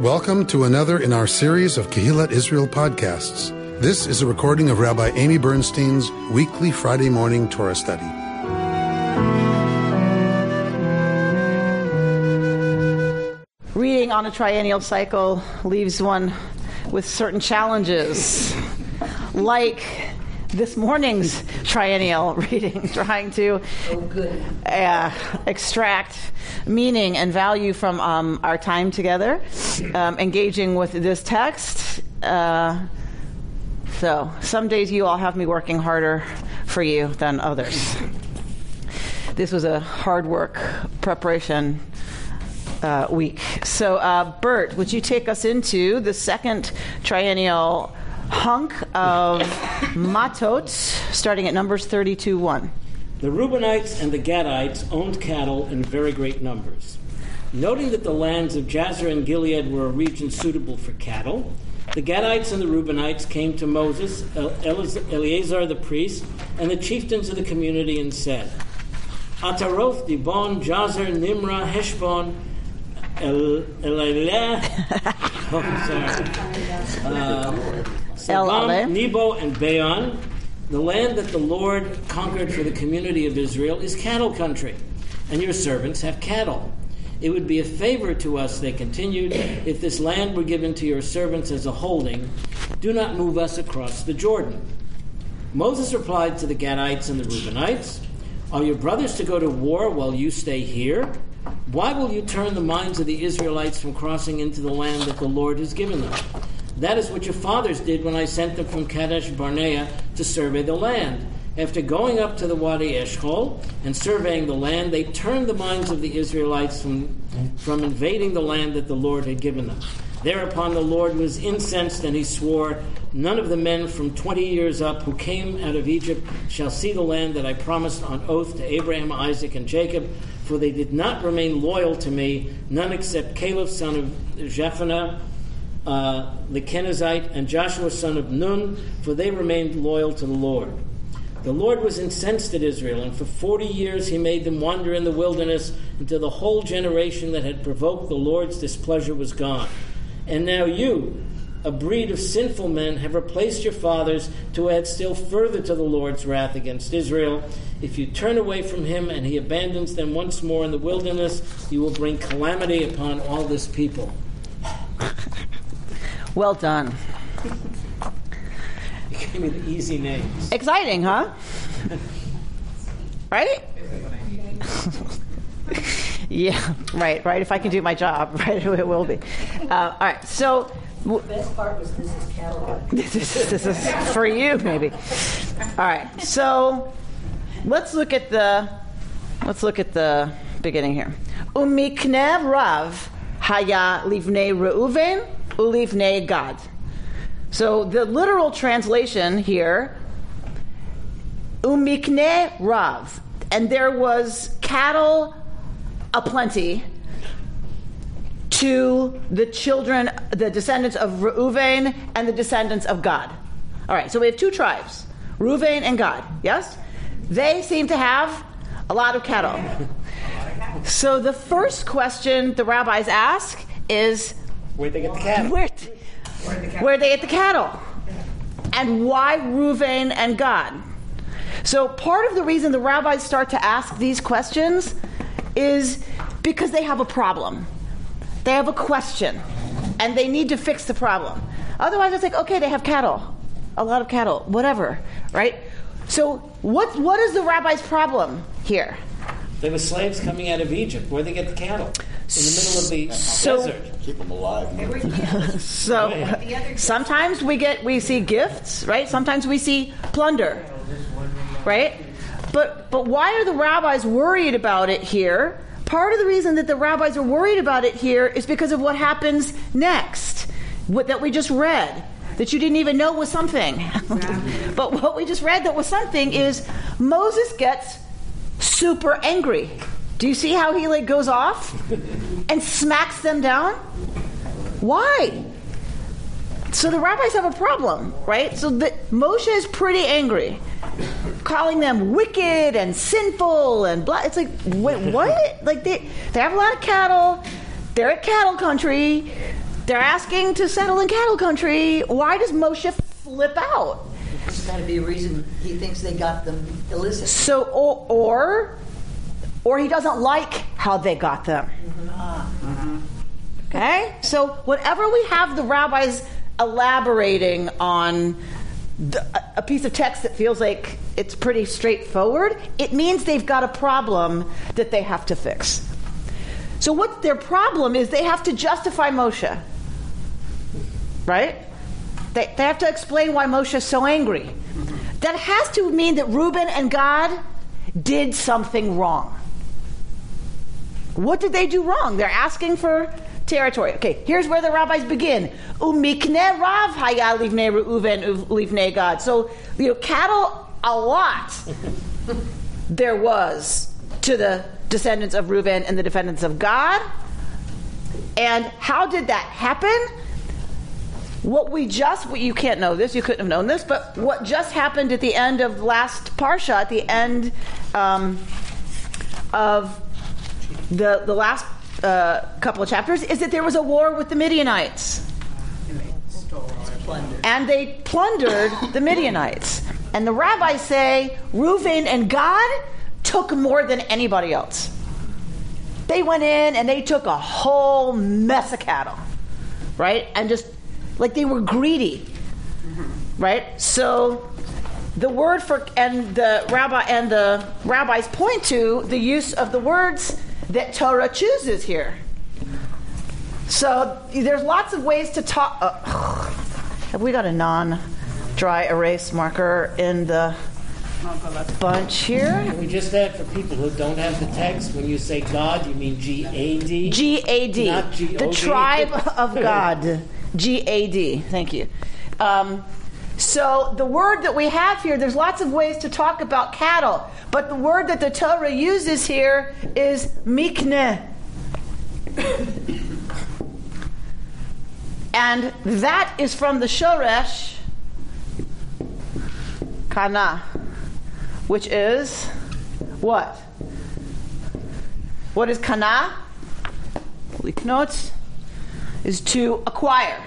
Welcome to another in our series of Kehillat Israel podcasts. This is a recording of Rabbi Amy Bernstein's weekly Friday morning Torah study. Reading on a triennial cycle leaves one with certain challenges, like this morning's triennial reading, trying to uh, extract meaning and value from um, our time together, um, engaging with this text. Uh, so, some days you all have me working harder for you than others. This was a hard work preparation uh, week. So, uh, Bert, would you take us into the second triennial hunk of Matot, starting at Numbers 32 1. The Reubenites and the Gadites owned cattle in very great numbers. Noting that the lands of Jazer and Gilead were a region suitable for cattle, the Gadites and the Reubenites came to Moses, Eleazar the priest, and the chieftains of the community and said, Ataroth, Dibon, Jazer, Nimrah, Heshbon, El, oh, sorry. Uh, Sabam, Nebo, and Beon, the land that the Lord conquered for the community of Israel, is cattle country, and your servants have cattle. It would be a favor to us, they continued, if this land were given to your servants as a holding. Do not move us across the Jordan. Moses replied to the Gadites and the Reubenites, Are your brothers to go to war while you stay here? Why will you turn the minds of the Israelites from crossing into the land that the Lord has given them? That is what your fathers did when I sent them from Kadesh Barnea to survey the land. After going up to the Wadi Eshcol and surveying the land, they turned the minds of the Israelites from, from invading the land that the Lord had given them. Thereupon the Lord was incensed, and he swore, None of the men from twenty years up who came out of Egypt shall see the land that I promised on oath to Abraham, Isaac, and Jacob, for they did not remain loyal to me, none except Caleb, son of Jephunneh, uh, the Kenizzite, and Joshua son of Nun, for they remained loyal to the Lord. The Lord was incensed at Israel, and for forty years he made them wander in the wilderness until the whole generation that had provoked the Lord's displeasure was gone. And now you, a breed of sinful men, have replaced your fathers to add still further to the Lord's wrath against Israel. If you turn away from him and he abandons them once more in the wilderness, you will bring calamity upon all this people. Well done. You gave me the easy names. Exciting, huh? right? yeah, right, right. If I can do my job, right, it will be. Uh, all right, so. The best part was this is catalog. this, is, this is for you, maybe. All right, so let's look at the let's look at the beginning here. Umikneh Rav Haya Livnei Reuven Ulivne Gad. So the literal translation here, Umikne Rav, and there was cattle aplenty to the children, the descendants of Reuven and the descendants of Gad. All right, so we have two tribes, Reuven and Gad. Yes, they seem to have a lot of cattle. So the first question the rabbis ask is Where'd they get the cattle? Where, where'd they get the cattle? And why Reuven and Gad? So part of the reason the rabbis start to ask these questions is because they have a problem. They have a question, and they need to fix the problem. Otherwise, it's like, okay, they have cattle, a lot of cattle, whatever, right? So, what, what is the rabbi's problem here? They were slaves coming out of Egypt. Where'd they get the cattle? In the middle of the so, desert. Keep them alive. so sometimes we get we see gifts, right? Sometimes we see plunder, right? But but why are the rabbis worried about it here? Part of the reason that the rabbis are worried about it here is because of what happens next, what that we just read that you didn't even know was something. but what we just read that was something is Moses gets super angry. Do you see how he like goes off and smacks them down? Why? So the rabbis have a problem, right? So the, Moshe is pretty angry, calling them wicked and sinful and blah. It's like, wait, what? Like they they have a lot of cattle. They're at cattle country. They're asking to settle in cattle country. Why does Moshe flip out? There's got to be a reason he thinks they got them illicit. So, or, or, or he doesn't like how they got them. Mm-hmm. Okay? So, whenever we have the rabbis elaborating on the, a piece of text that feels like it's pretty straightforward, it means they've got a problem that they have to fix. So, what their problem is, they have to justify Moshe. Right? They, they have to explain why Moshe is so angry. Mm-hmm. That has to mean that Reuben and Gad did something wrong. What did they do wrong? They're asking for territory. Okay, here's where the rabbis begin. Umikne rav haya livne Reuven livne Gad. So, you know, cattle a lot there was to the descendants of Reuben and the descendants of Gad. And how did that happen? What we just, you can't know this, you couldn't have known this, but what just happened at the end of last Parsha, at the end um, of the, the last uh, couple of chapters, is that there was a war with the Midianites. And they plundered the Midianites. And the rabbis say Reuven and Gad took more than anybody else. They went in and they took a whole mess of cattle, right? And just like they were greedy, right? So the word for and the rabbi and the rabbis point to the use of the words that Torah chooses here. So there's lots of ways to talk. Uh, have we got a non-dry erase marker in the bunch here? We just add for people who don't have the text. When you say God, you mean G A D. G A D. The tribe of God. G A D. Thank you. Um, so the word that we have here, there's lots of ways to talk about cattle, but the word that the Torah uses here is mikne. and that is from the shoresh kana, which is what? What is kana? Liknot is to acquire.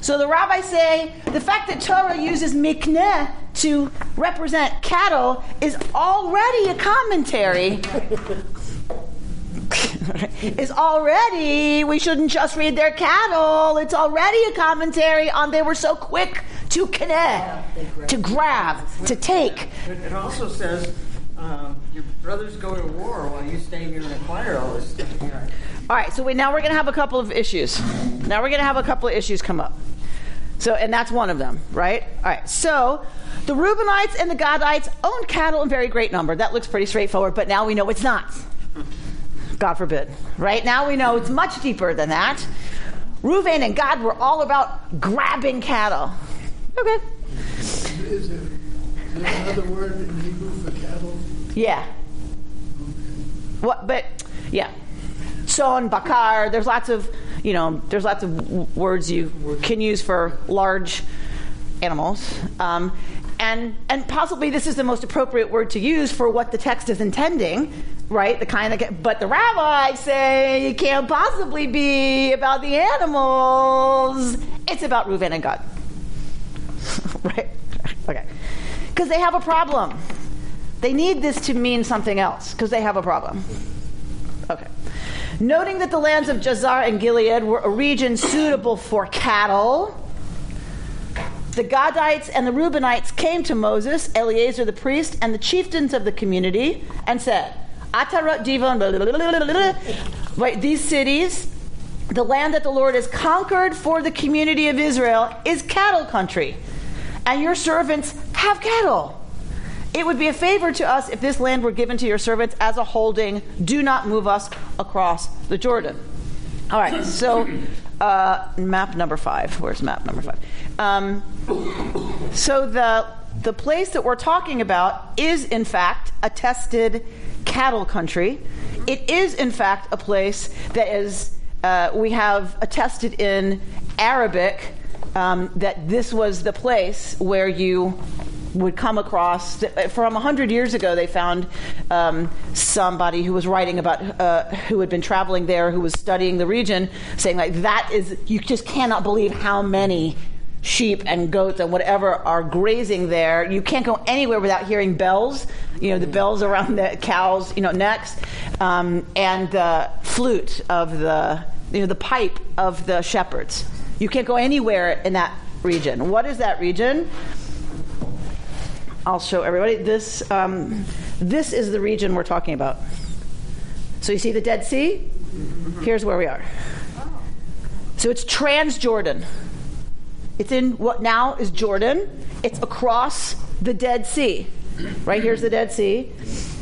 So the rabbis say the fact that Torah uses mikneh to represent cattle is already a commentary. is already we shouldn't just read their cattle. It's already a commentary on they were so quick to connect, to grab, to take. It also says um, your brothers go to war while you stay here and acquire all this stuff. All right, so we, now we're going to have a couple of issues. Now we're going to have a couple of issues come up. So, and that's one of them, right? All right. So, the Reubenites and the Gadites owned cattle in very great number. That looks pretty straightforward, but now we know it's not. God forbid. Right now we know it's much deeper than that. Reuven and Gad were all about grabbing cattle. Okay. Is there, is there another word in Hebrew for cattle? Yeah. What? But yeah. Son, bakar. There's lots of you know. There's lots of words you can use for large animals. Um, and and possibly this is the most appropriate word to use for what the text is intending, right? The kind of but the rabbis say it can't possibly be about the animals. It's about Reuven and Gad, right? Okay, because they have a problem. They need this to mean something else because they have a problem. Okay. Noting that the lands of Jazar and Gilead were a region suitable for cattle, the Gadites and the Reubenites came to Moses, Eleazar the priest, and the chieftains of the community and said, blah, blah, right, these cities, the land that the Lord has conquered for the community of Israel, is cattle country, and your servants have cattle. It would be a favor to us if this land were given to your servants as a holding. Do not move us across the Jordan. All right, so uh, map number five. Where's map number five? Um, so the the place that we're talking about is in fact attested cattle country. It is in fact a place that is uh, we have attested in Arabic um, that this was the place where you would come across from 100 years ago they found um, somebody who was writing about uh, who had been traveling there who was studying the region saying like that is you just cannot believe how many sheep and goats and whatever are grazing there. You can't go anywhere without hearing bells you know the bells around the cows you know necks um, and the flute of the you know the pipe of the shepherds. You can't go anywhere in that region. What is that region I'll show everybody. This, um, this is the region we're talking about. So you see the Dead Sea? Here's where we are. So it's Transjordan. It's in what now is Jordan. It's across the Dead Sea. Right here's the Dead Sea.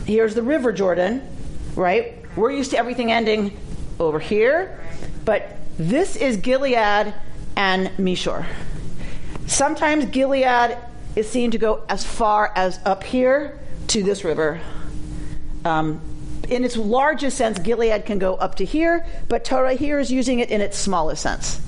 Here's the River Jordan. Right? We're used to everything ending over here, but this is Gilead and Mishor. Sometimes Gilead is seen to go as far as up here to this river. Um, in its largest sense, Gilead can go up to here, but Torah here is using it in its smallest sense.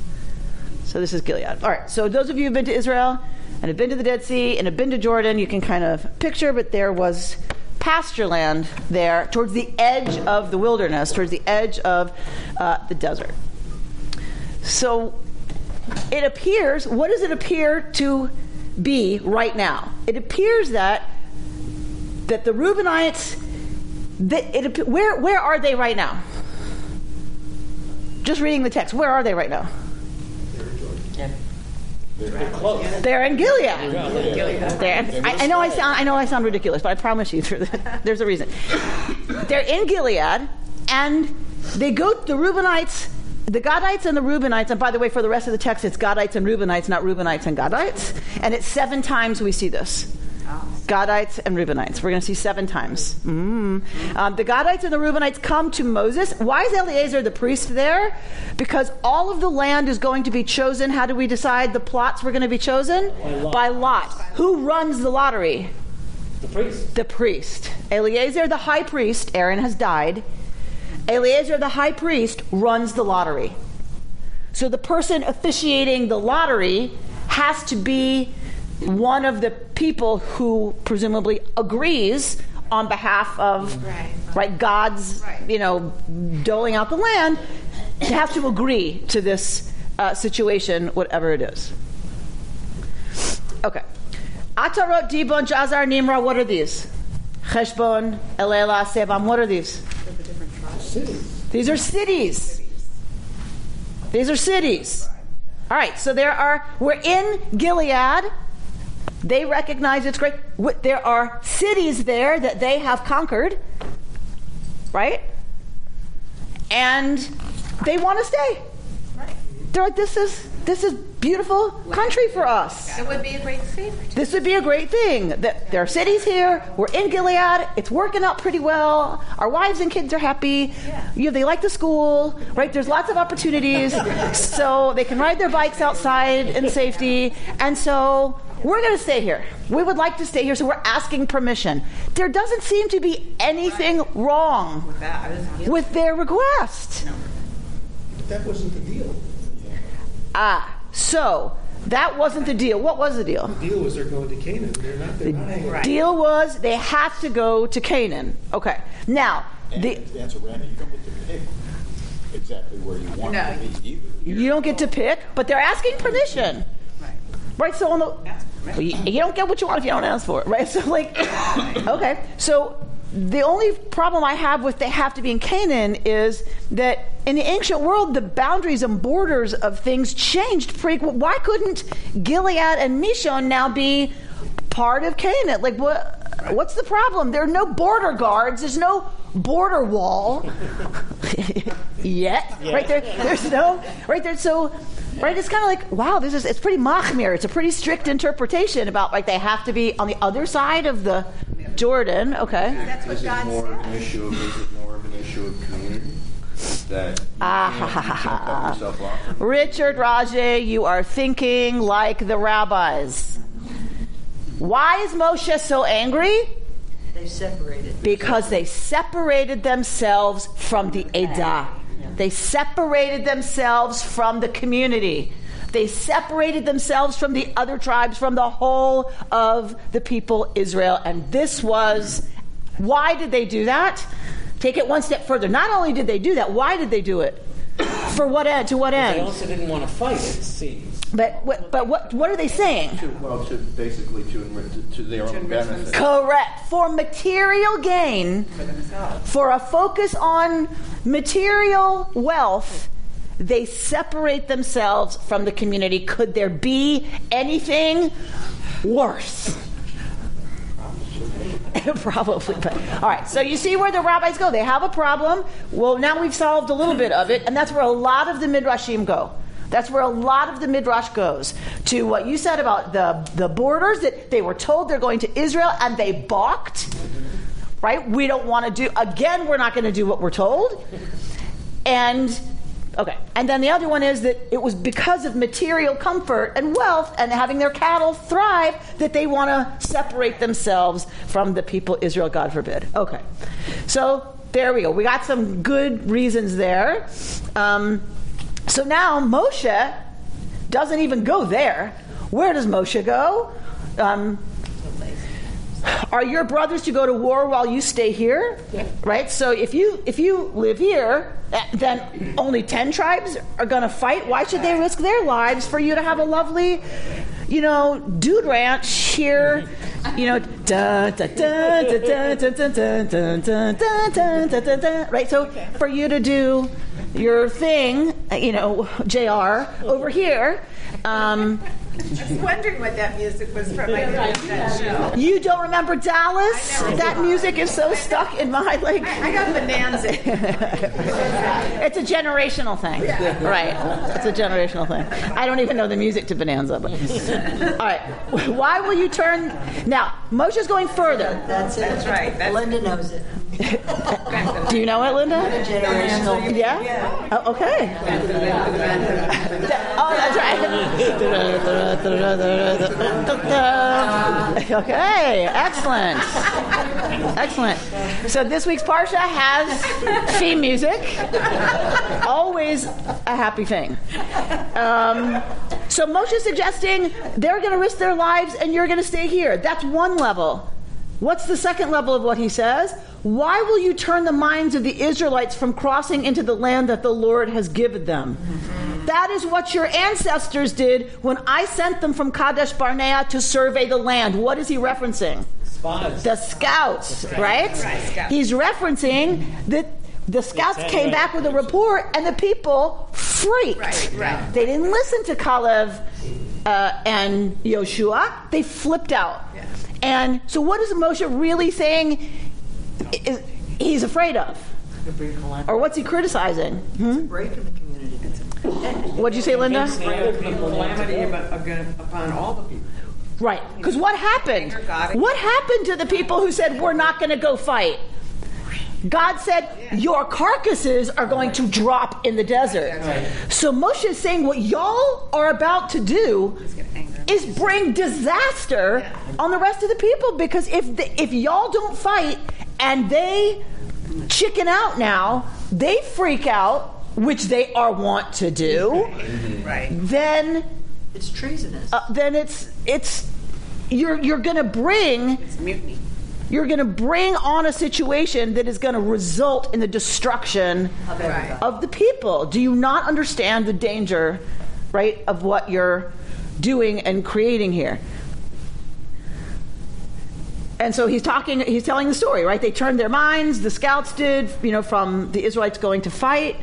So this is Gilead. All right, so those of you who've been to Israel and have been to the Dead Sea and have been to Jordan, you can kind of picture, but there was pasture land there towards the edge of the wilderness, towards the edge of uh, the desert. So it appears, what does it appear to be right now. It appears that that the Reubenites, that it, where where are they right now? Just reading the text, where are they right now? They're close. They're in Gilead. They're, in, I, I know I sound I know I sound ridiculous, but I promise you, there's a reason. They're in Gilead, and they go. The Reubenites the Gadites and the Reubenites, and by the way, for the rest of the text, it's Gadites and Reubenites, not Reubenites and Gadites. And it's seven times we see this. Gadites and Reubenites. We're going to see seven times. Mm. Um, the Gadites and the Reubenites come to Moses. Why is Eleazar the priest there? Because all of the land is going to be chosen. How do we decide the plots were going to be chosen? By lot. By lot. Who runs the lottery? The priest. The priest. Eleazar, the high priest, Aaron has died. Eleazar the high priest runs the lottery. So the person officiating the lottery has to be one of the people who presumably agrees on behalf of right, right God's right. you know doling out the land to have to agree to this uh, situation, whatever it is. Okay. Atarot, Dibon, Jazar, Nimra, what are these? Cheshbon, Elela, Sebam, what are these? Cities. These are cities. These are cities. All right, so there are, we're in Gilead. They recognize it's great. There are cities there that they have conquered, right? And they want to stay. They're like, this is this is beautiful country for us. It would be a great thing. This would be a great thing. That there are cities here. We're in Gilead. It's working out pretty well. Our wives and kids are happy. Yeah. You know, they like the school, right? There's lots of opportunities, so they can ride their bikes outside in safety. And so we're going to stay here. We would like to stay here, so we're asking permission. There doesn't seem to be anything wrong with their request. No. But that wasn't the deal. Ah, so that wasn't the deal. What was the deal? The deal was they're going to Canaan. They're not. They're not the right. deal was they have to go to Canaan. Okay. Now and the answer, Randy, you don't get to pick exactly where you want no. to be either. You don't get to pick, but they're asking permission. Right. Right. So on the you, you don't get what you want if you don't ask for it, right? So like, okay. So the only problem I have with they have to be in Canaan is that in the ancient world, the boundaries and borders of things changed pretty. Why couldn't Gilead and Mishor now be part of Canaan? Like, what? What's the problem? There are no border guards. There's no border wall yet, yeah. right there. There's no right there. So, right, it's kind of like wow, this is it's pretty machmir. It's a pretty strict interpretation about like they have to be on the other side of the Jordan. Okay. That's what is God it more said. Of an issue of, is it more of an issue of community? That ah, ha, ha, ha. Richard Raje, you are thinking like the rabbis. Why is Moshe so angry? They separated. Because they separated themselves from the Edah. They separated themselves from the community. They separated themselves from the other tribes, from the whole of the people Israel. And this was why did they do that? Take it one step further. Not only did they do that, why did they do it? For what end? To what end? They also didn't want to fight, it seems. But but what what are they saying? To, well, to basically to, to, to their own benefit. Correct. For material gain, for a focus on material wealth, they separate themselves from the community. Could there be anything worse? Probably, but all right. So you see where the rabbis go. They have a problem. Well, now we've solved a little bit of it, and that's where a lot of the midrashim go. That's where a lot of the midrash goes to what you said about the the borders that they were told they're going to Israel and they balked. Right? We don't want to do again. We're not going to do what we're told, and Okay. And then the other one is that it was because of material comfort and wealth and having their cattle thrive that they want to separate themselves from the people Israel, God forbid. Okay. So there we go. We got some good reasons there. Um, so now Moshe doesn't even go there. Where does Moshe go? Um, are your brothers to go to war while you stay here? Yeah. Right. So if you if you live here, eh, then only ten tribes are going to fight. Why should they risk their lives for you to have a lovely, you know, dude ranch here? You know, right. So for you to do your thing, you know, J.R. over here. Um, I was wondering what that music was from. I You don't remember Dallas? That music is so stuck in my like. I, I got Bonanza. it's a generational thing, yeah. right? It's a generational thing. I don't even know the music to Bonanza. But all right, why will you turn now? Moshe's going further. That's it. That's right. That's Linda knows it. Do you know it, Linda? Generational. Yeah. yeah. Oh, okay. oh, that's right. Okay, excellent. Excellent. So this week's Parsha has theme music. Always a happy thing. Um, so Moshe is suggesting they're going to risk their lives and you're going to stay here. That's one level. What's the second level of what he says? Why will you turn the minds of the Israelites from crossing into the land that the Lord has given them? That is what your ancestors did when I sent them from Kadesh Barnea to survey the land. What is he referencing? Spies. The scouts, right? right? He's referencing that the scouts came back with a report and the people freaked. Right, right. They didn't listen to Caleb uh, and Yoshua. They flipped out. Yeah. And so, what is Moshe really saying? He's afraid of, or what's he criticizing? Hmm? break in the community. What'd you say, Linda? Calamity upon all the people. Right. Because what happened? What happened to the people who said, we're not going to go fight? God said, Your carcasses are going to drop in the desert. So Moshe is saying, What y'all are about to do is bring disaster on the rest of the people because if, the, if y'all don't fight and they chicken out now, they freak out which they are wont to do, right. then it's treasonous. Uh, then it's it's you're you're going to bring it's mutiny. You're going to bring on a situation that is going to result in the destruction of, of the people. Do you not understand the danger, right, of what you're doing and creating here? and so he's talking he's telling the story right? They turned their minds the scouts did you know from the israelites going to fight.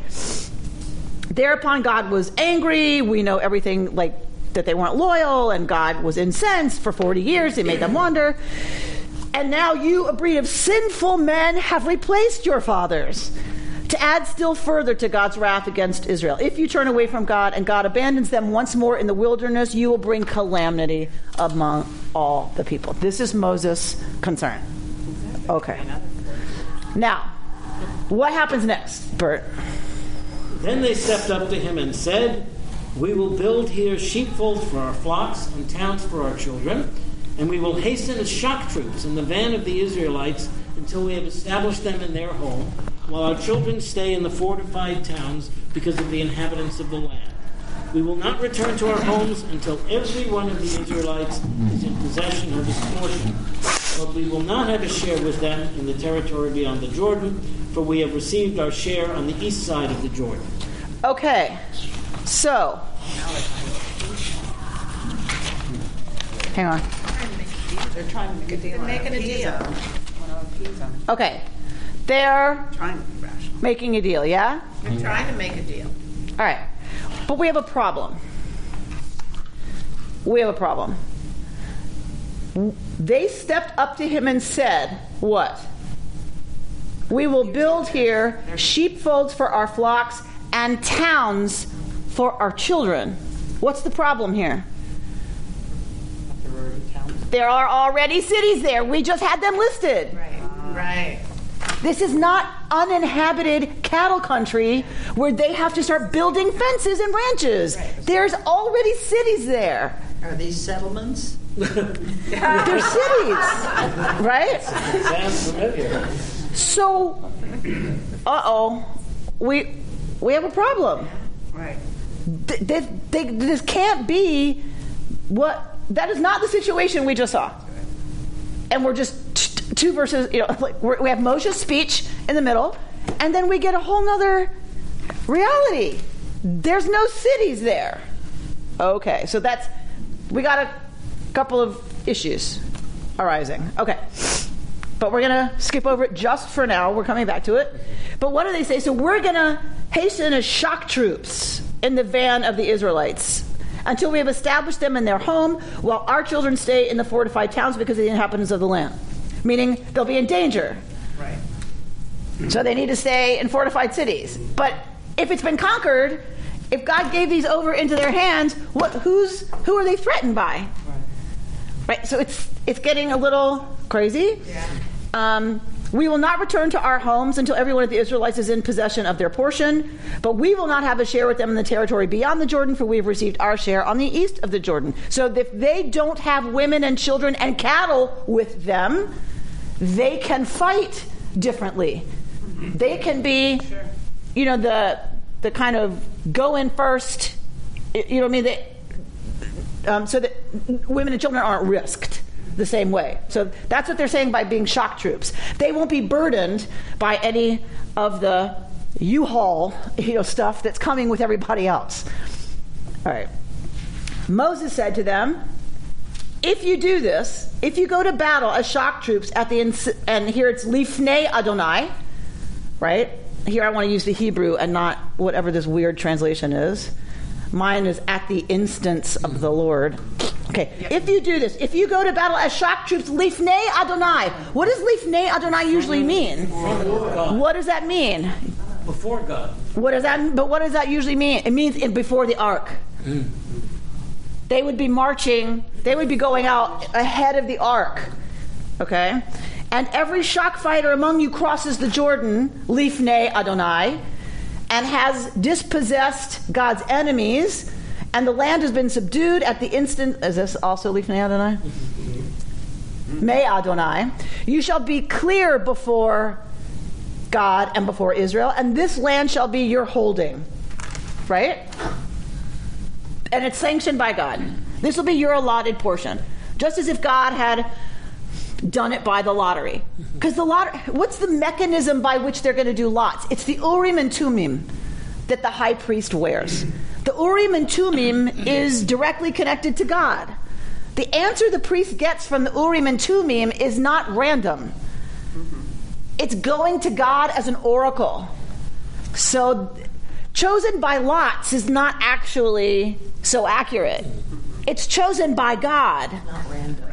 Thereupon god was angry. We know everything like that they weren't loyal and god was incensed for 40 years. He made them wander. And now you a breed of sinful men have replaced your fathers add still further to God's wrath against Israel. If you turn away from God and God abandons them once more in the wilderness, you will bring calamity among all the people. This is Moses' concern. Okay. Now, what happens next, Bert? Then they stepped up to him and said, We will build here sheepfolds for our flocks and towns for our children, and we will hasten as shock troops in the van of the Israelites until we have established them in their home while our children stay in the fortified towns because of the inhabitants of the land. We will not return to our homes until every one of the Israelites is in possession of his portion. But we will not have a share with them in the territory beyond the Jordan, for we have received our share on the east side of the Jordan. Okay, so. Hang on. They're trying to make a deal. They're making a deal. Okay, they're Trying to be rational. making a deal, yeah? They're trying to make a deal. All right. But we have a problem. We have a problem. They stepped up to him and said, What? We will build here sheepfolds for our flocks and towns for our children. What's the problem here? There are already cities there. We just had them listed. Right. Right. This is not uninhabited cattle country where they have to start building fences and ranches. There's already cities there. Are these settlements? They're cities, right? Sounds familiar. So, uh oh, we we have a problem. Right. Th- This, they, this can't be what. That is not the situation we just saw. And we're just t- two verses. You know, like we're, have Moshe's speech in the middle, and then we get a whole nother reality. There's no cities there. Okay, so that's we got a couple of issues arising. Okay. But we're going to skip over it just for now. We're coming back to it. But what do they say? So we're going to hasten as shock troops in the van of the Israelites until we have established them in their home while our children stay in the fortified towns because of the inhabitants of the land. Meaning they'll be in danger. Right. So they need to stay in fortified cities. But if it's been conquered, if God gave these over into their hands, what who's who are they threatened by? Right. So it's it's getting a little crazy. Yeah. Um, we will not return to our homes until every one of the Israelites is in possession of their portion, but we will not have a share with them in the territory beyond the Jordan, for we have received our share on the east of the Jordan. So if they don't have women and children and cattle with them, they can fight differently. They can be, you know, the the kind of go in first. You know what I mean? They, um, so that women and children aren't risked the same way. So that's what they're saying by being shock troops. They won't be burdened by any of the U-Haul you know, stuff that's coming with everybody else. All right. Moses said to them, if you do this, if you go to battle as shock troops at the ins- and here it's lifnei Adonai, right? Here I want to use the Hebrew and not whatever this weird translation is. Mine is at the instance of the Lord. Okay, if you do this, if you go to battle as shock troops, lifnei Adonai. What does lifnei Adonai usually mean? What does that mean? Before God. What does that? But what does that usually mean? It means in, before the ark. Mm. They would be marching. They would be going out ahead of the ark. Okay, and every shock fighter among you crosses the Jordan, lifnei Adonai, and has dispossessed God's enemies, and the land has been subdued at the instant. Is this also lifnei Adonai? May Adonai. You shall be clear before God and before Israel, and this land shall be your holding. Right? And it's sanctioned by God. This will be your allotted portion. Just as if God had done it by the lottery. Because the lottery, what's the mechanism by which they're going to do lots? It's the Urim and Tumim that the high priest wears. The Urim and Tumim is directly connected to God. The answer the priest gets from the Urim and Tumim is not random. It's going to God as an oracle. So, chosen by lots is not actually so accurate. It's chosen by God. Not random.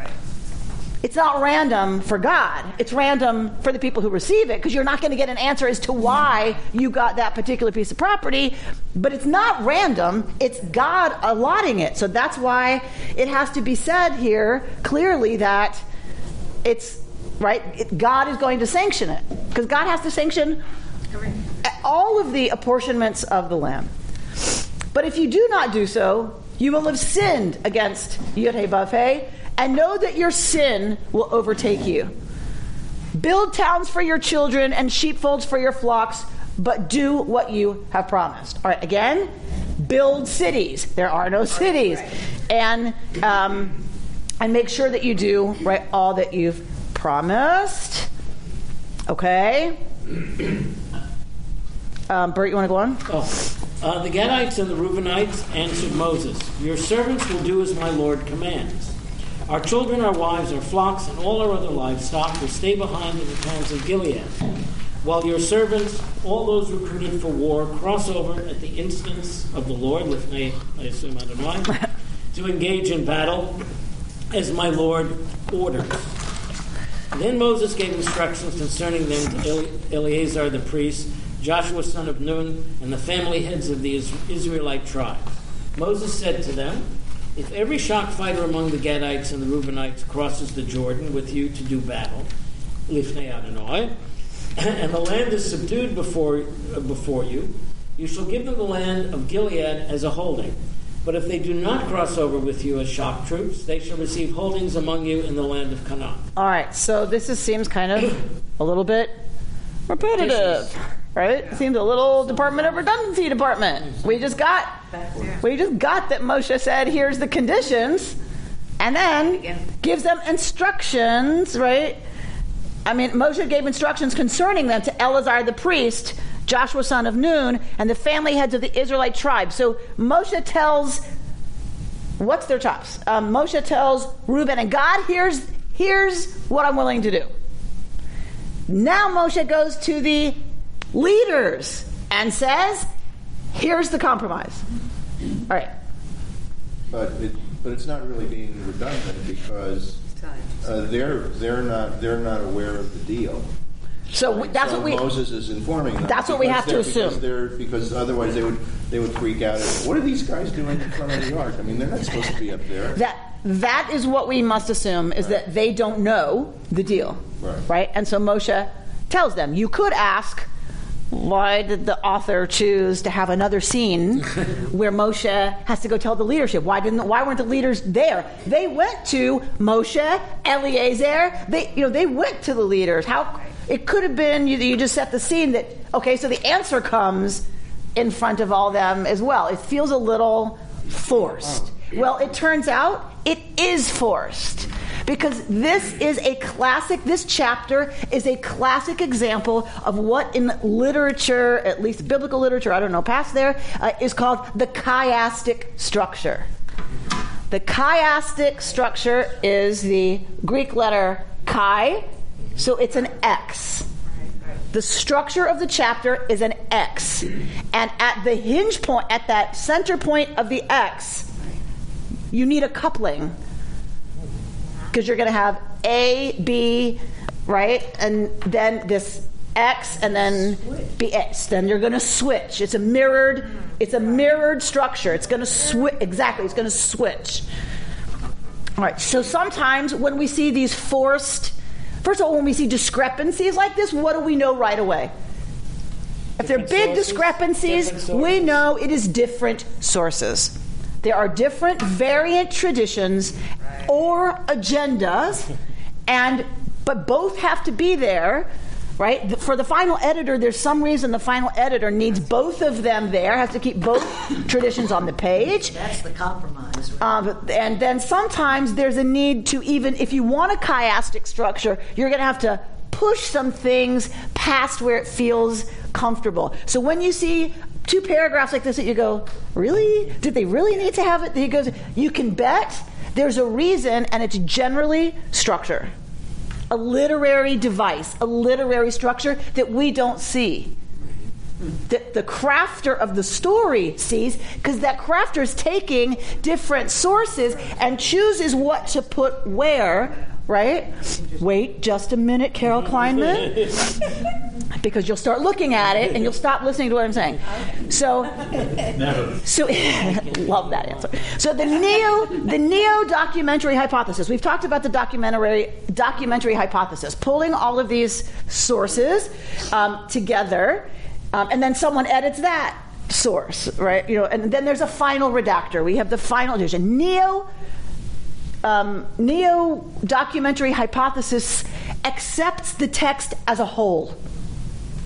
It's not random for God. It's random for the people who receive it because you're not going to get an answer as to why you got that particular piece of property. But it's not random. It's God allotting it. So that's why it has to be said here clearly that it's right. It, God is going to sanction it because God has to sanction all of the apportionments of the land. But if you do not do so, you will have sinned against Yud-Heh-Vav-Heh, and know that your sin will overtake you. Build towns for your children and sheepfolds for your flocks, but do what you have promised. All right, again, build cities. There are no cities, and um, and make sure that you do right all that you've promised. Okay. Um, Bert, you want to go on? Oh. Uh, the Gadites and the Reubenites answered Moses, Your servants will do as my Lord commands. Our children, our wives, our flocks, and all our other livestock will stay behind in the towns of Gilead. While your servants, all those recruited for war, cross over at the instance of the Lord, with me, I assume Adonai, to engage in battle as my Lord orders. Then Moses gave instructions concerning them to Eleazar the priest, Joshua son of Nun, and the family heads of the Israelite tribes. Moses said to them, If every shock fighter among the Gadites and the Reubenites crosses the Jordan with you to do battle, Lifnei Adonai, and the land is subdued before, uh, before you, you shall give them the land of Gilead as a holding. But if they do not cross over with you as shock troops, they shall receive holdings among you in the land of Canaan. All right, so this is, seems kind of a little bit repetitive, right? It seems a little Department of Redundancy department. We just got, we just got that Moshe said, "Here's the conditions," and then gives them instructions, right? I mean, Moshe gave instructions concerning them to Eleazar the priest, Joshua son of Nun, and the family heads of the Israelite tribe. So Moshe tells, what's their jobs? Um, Moshe tells Reuben and Gad, here's here's what I'm willing to do. Now Moshe goes to the leaders and says, here's the compromise. All right. But it, but it's not really being redundant because uh, they're they're not they're not aware of the deal. So right? that's so what we. Moses is informing them. That's what we have to assume. Because, because otherwise they would they would freak out. What are these guys doing in front of the ark? I mean, they're not supposed to be up there. That that is what we must assume is right. that they don't know the deal, right? Right, and so Moshe tells them. You could ask why did the author choose to have another scene where Moshe has to go tell the leadership? Why didn't? Why weren't the leaders there? They went to Moshe, Eleazar. They, you know, they went to the leaders. How? It could have been you, you just set the scene that okay. So the answer comes in front of all them as well. It feels a little forced. Oh. Well, it turns out it is forced because this is a classic, this chapter is a classic example of what in literature, at least biblical literature, I don't know past there, uh, is called the chiastic structure. The chiastic structure is the Greek letter chi, so it's an X. The structure of the chapter is an X. And at the hinge point, at that center point of the X, you need a coupling because you're going to have A, B, right? And then this X and then BX. Then you're going to switch. It's a mirrored. It's a mirrored structure. It's going to switch. Exactly. It's going to switch. All right. So sometimes when we see these forced, first of all, when we see discrepancies like this, what do we know right away? If they're big sources, discrepancies, we know it is different sources. There are different variant traditions or agendas, and but both have to be there right? For the final editor, there's some reason the final editor needs both of them there, has to keep both traditions on the page. That's the compromise. Right? Um, and then sometimes there's a need to even, if you want a chiastic structure, you're going to have to push some things past where it feels comfortable. So when you see two paragraphs like this that you go, really? Did they really need to have it? He goes, you can bet there's a reason, and it's generally structure. A literary device, a literary structure that we don't see. That the crafter of the story sees, because that crafter is taking different sources and chooses what to put where right? Wait just a minute, Carol Kleinman, because you'll start looking at it and you'll stop listening to what I'm saying. So, Never. so love that answer. So the neo, the neo documentary hypothesis. We've talked about the documentary documentary hypothesis, pulling all of these sources um, together, um, and then someone edits that source, right? You know, and then there's a final redactor. We have the final edition. Neo um, neo documentary hypothesis accepts the text as a whole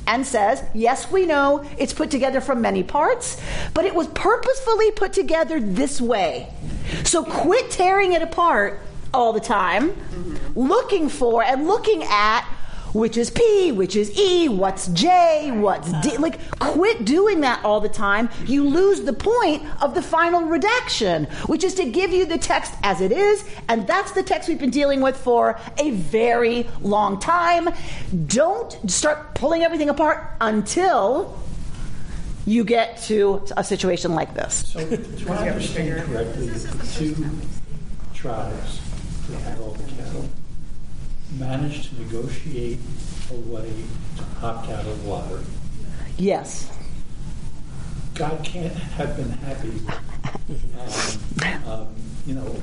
and says, Yes, we know it's put together from many parts, but it was purposefully put together this way. So quit tearing it apart all the time, mm-hmm. looking for and looking at which is P, which is E, what's J, what's D. Like, quit doing that all the time. You lose the point of the final redaction, which is to give you the text as it is, and that's the text we've been dealing with for a very long time. Don't start pulling everything apart until you get to a situation like this. So, to understand correctly, two tribes the cattle managed to negotiate a way to opt out of water. Yes. God can't have been happy with, um, um, you know,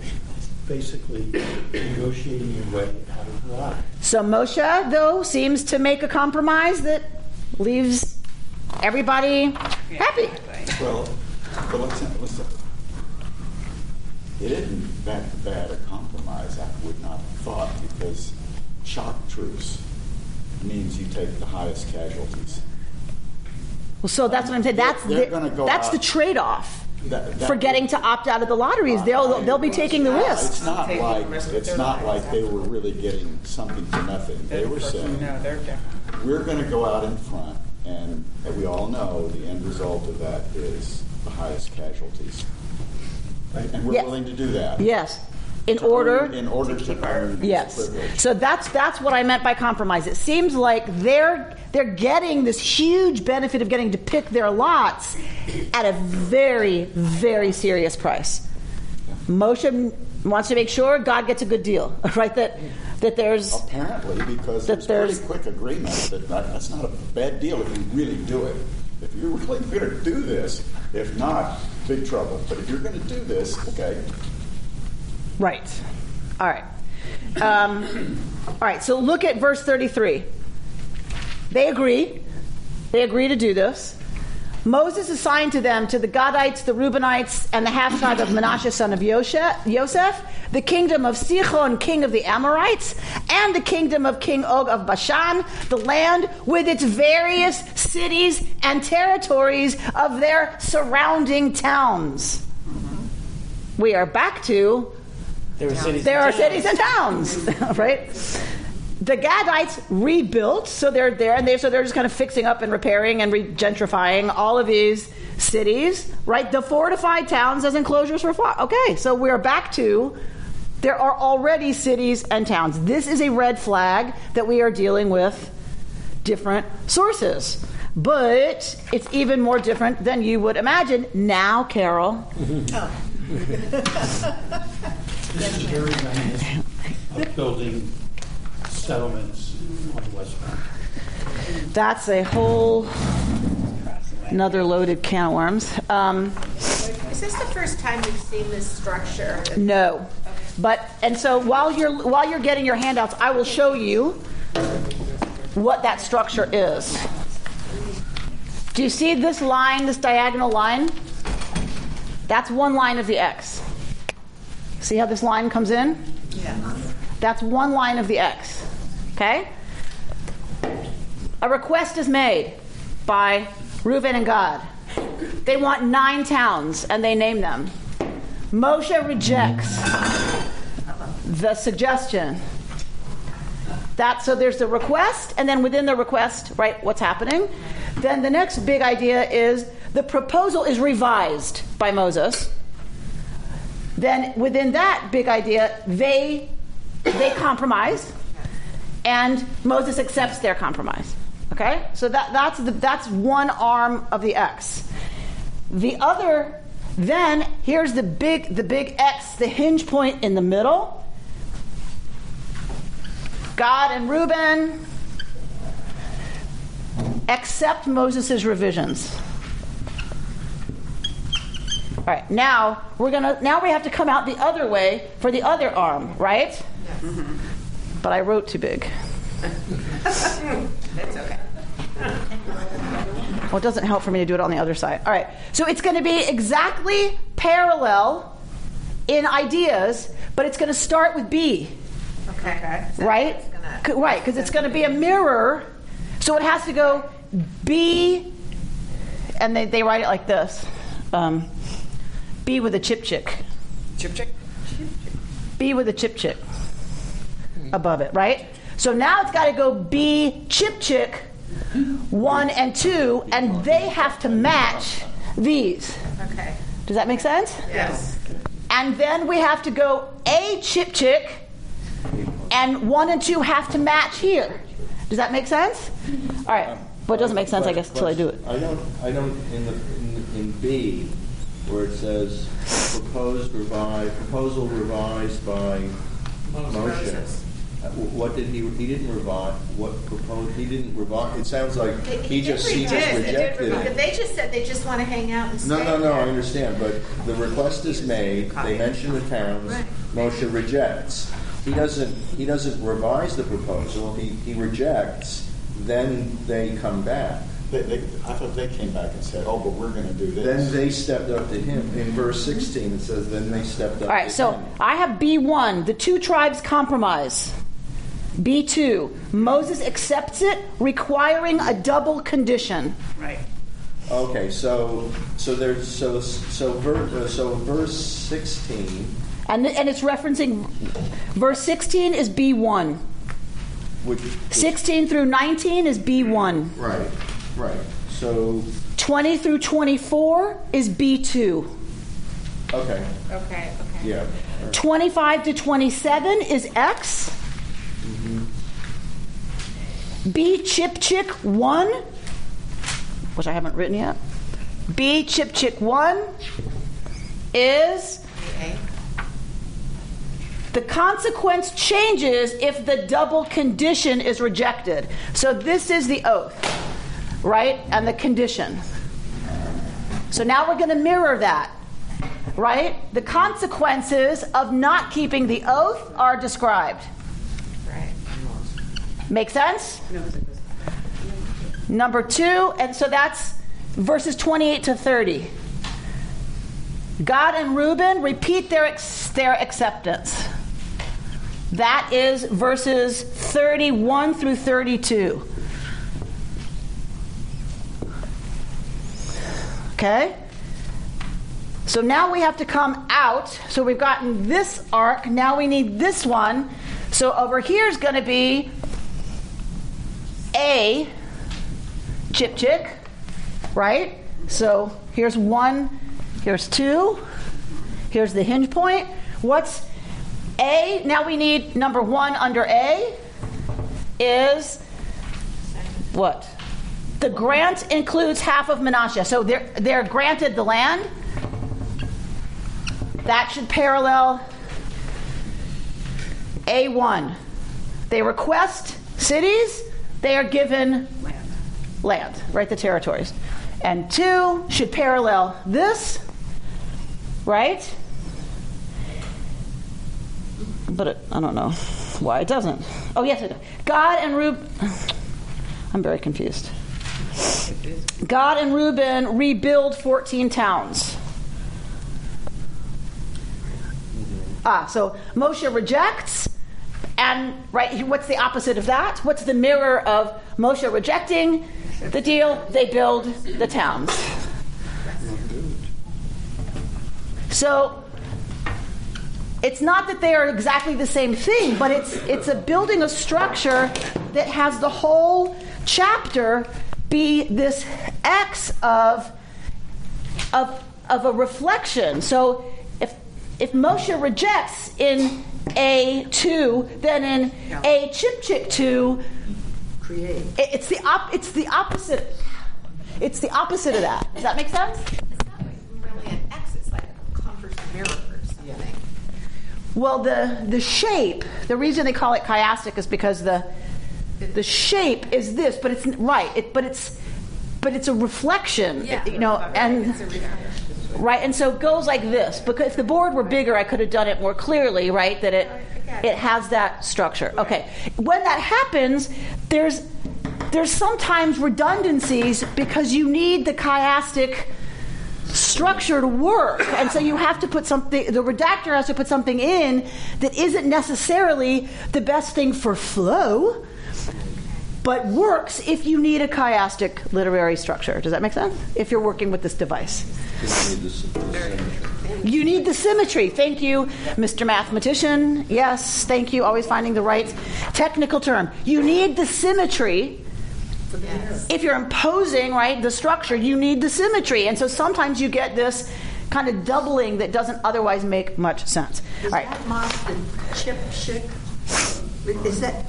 basically negotiating your way out of water. So Moshe, though, seems to make a compromise that leaves everybody happy. Well, but let's, listen. It isn't that bad a compromise, I would not have thought, because shock troops means you take the highest casualties. Well, so that's what I'm saying. That's They're the, that's out. the trade-off. That, that for getting to opt out of the lotteries, they'll they'll be taking the risk. It's not like it's not like they were really getting something for nothing. They were saying, "We're going to go out in front," and we all know the end result of that is the highest casualties. Right? And we're yes. willing to do that. Yes in order in order to earn yes. so that's that's what i meant by compromise. It seems like they're they're getting this huge benefit of getting to pick their lots at a very very serious price. Moshe wants to make sure god gets a good deal right? That that there's apparently because that there's pretty quick agreement that that's not a bad deal if you really do it. If you're really going to do this if not big trouble. But if you're going to do this okay Right. All right. Um, all right, so look at verse 33. They agree. They agree to do this. Moses assigned to them, to the Gadites, the Reubenites, and the half tribe of Manasseh, son of Joseph, the kingdom of Sichon, king of the Amorites, and the kingdom of King Og of Bashan, the land with its various cities and territories of their surrounding towns. We are back to there are cities. There are towns. cities and towns, right? The Gadites rebuilt, so they're there, and they so they're just kind of fixing up and repairing and regentrifying all of these cities, right? The fortified towns as enclosures for fought. Okay, so we're back to there are already cities and towns. This is a red flag that we are dealing with different sources. But it's even more different than you would imagine. Now, Carol. Oh. This is very reminiscent of building settlements on the West Bank. That's a whole another loaded can of worms. Um, is this the first time we've seen this structure? No, but and so while you're while you're getting your handouts, I will show you what that structure is. Do you see this line, this diagonal line? That's one line of the X. See how this line comes in? Yeah. That's one line of the X. Okay? A request is made by Reuben and Gad. They want nine towns and they name them. Moshe rejects the suggestion. That so there's the request, and then within the request, right, what's happening? Then the next big idea is the proposal is revised by Moses then within that big idea, they they compromise, and Moses accepts their compromise. Okay, so that, that's the, that's one arm of the X. The other, then here's the big the big X, the hinge point in the middle. Gad and Reuben accept Moses' revisions. All right, now we're gonna now we have to come out the other way for the other arm, right? Mm-hmm. But I wrote too big. That's okay. Well, it doesn't help for me to do it on the other side. All right, so it's going to be exactly parallel in ideas, but it's going to start with B. Okay. Right? Gonna... Right, because it's going to be a mirror, so it has to go B, and they, they write it like this um, B with a chip chick. Chip chick? B with a chipchick above it, right? So now it's got to go B chip chick one and two, and they have to match these. Okay. Does that make sense? Yes. And then we have to go A chip chick, and one and two have to match here. Does that make sense? All right. Well, it doesn't make sense, I guess, until I do it. I don't, I don't, in the, in, in B, where it says proposed revised, proposal revised by Moses. uh, What did he, he didn't revise, what proposed, he didn't revise, it sounds like he just, he just rejected it. They just said they just want to hang out and stay No, no, no, I understand, but the request is made, they mention the towns, Right. Moshe rejects. He doesn't, he doesn't revise the proposal, he, he rejects, then they come back. They, they, I thought they came back and said, oh, but we're going to do this. Then they stepped up to him. In verse 16, it says, then they stepped up All right, to so him. I have B1, the two tribes compromise. B2, Moses accepts it, requiring a double condition. Right. Okay, so, so there's, so, so ver, uh, so verse 16, And, and it's referencing verse 16 is B1. which. 16 through 19 is B1. Right, right. So, 20 through 24 is B2. okay, Okay, okay. yeah. all right. 25 to 27 is X. Mm-hmm. B chip chick 1, which I haven't written yet. B chip chick 1 is Okay. the consequence changes if the double condition is rejected. So this is the oath, right? And the condition. So now we're going to mirror that, right? The consequences of not keeping the oath are described. Right. Make sense? Number two, and so that's verses 28 to 30. Gad and Reuben repeat their, their acceptance. That is verses 31 through 32. Okay? So now we have to come out. So we've gotten this arc. Now we need this one. So over here is going to be A chip chick, right? So here's one, here's two, here's the hinge point. What's A? Now we need number one under A is what? The grant includes half of Menashe. So they're, they're granted the land. That should parallel A1. They request cities, they are given Land. land, right? The territories. And two should parallel this, right? But it, I don't know why it doesn't. Oh, yes, it does. Gad and Reuben. I'm very confused. Gad and Reuben rebuild 14 towns. Ah, so Moshe rejects, and right, what's the opposite of that? What's the mirror of Moshe rejecting the deal? They build the towns. So it's not that they are exactly the same thing, but it's it's a building a structure that has the whole chapter be this X of of of a reflection. So if if Moshe rejects in A two, then in A chip chick two, Create. it- it's the op- it's the opposite. It's the opposite of that. Does that make sense? It's not really an X, it's like a converse mirror or something. Well, the the shape. The reason they call it chiastic is because the the shape is this, but it's right. It, but it's but it's a reflection. Yeah. You know, and It's a reflection. right, and so it goes like this. Because if the board were bigger, I could have done it more clearly. Right, that it it has that structure. Okay, when that happens, there's there's sometimes redundancies because you need the chiastic structure to work. And so you have to put something, the redactor has to put something in that isn't necessarily the best thing for flow. But works if you need a chiastic literary structure. Does that make sense? If you're working with this device. You need the symmetry. Thank you, Mr. Mathematician. Yes, thank you. Always finding the right technical term. You need the symmetry. If you're imposing, right, the structure, you need the symmetry. And so sometimes you get this kind of doubling that doesn't otherwise make much sense. Is All right. that mosque the chip chick? Is that,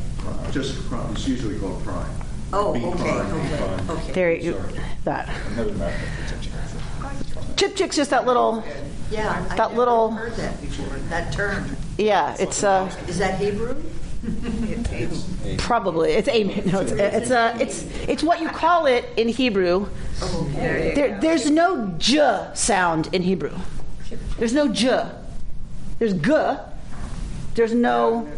Just prime, it's usually called prime. oh, Be okay, prime, be okay, prime. okay. There you that. Another mathematician. Chip chick's just that little Yeah, I've That never little- heard that before, that term. yeah, it's uh Is that Hebrew? probably it's a no it's it's uh it's it's what you call it in Hebrew. Oh, There, there's no j sound in Hebrew. There's no j. There's g. There's no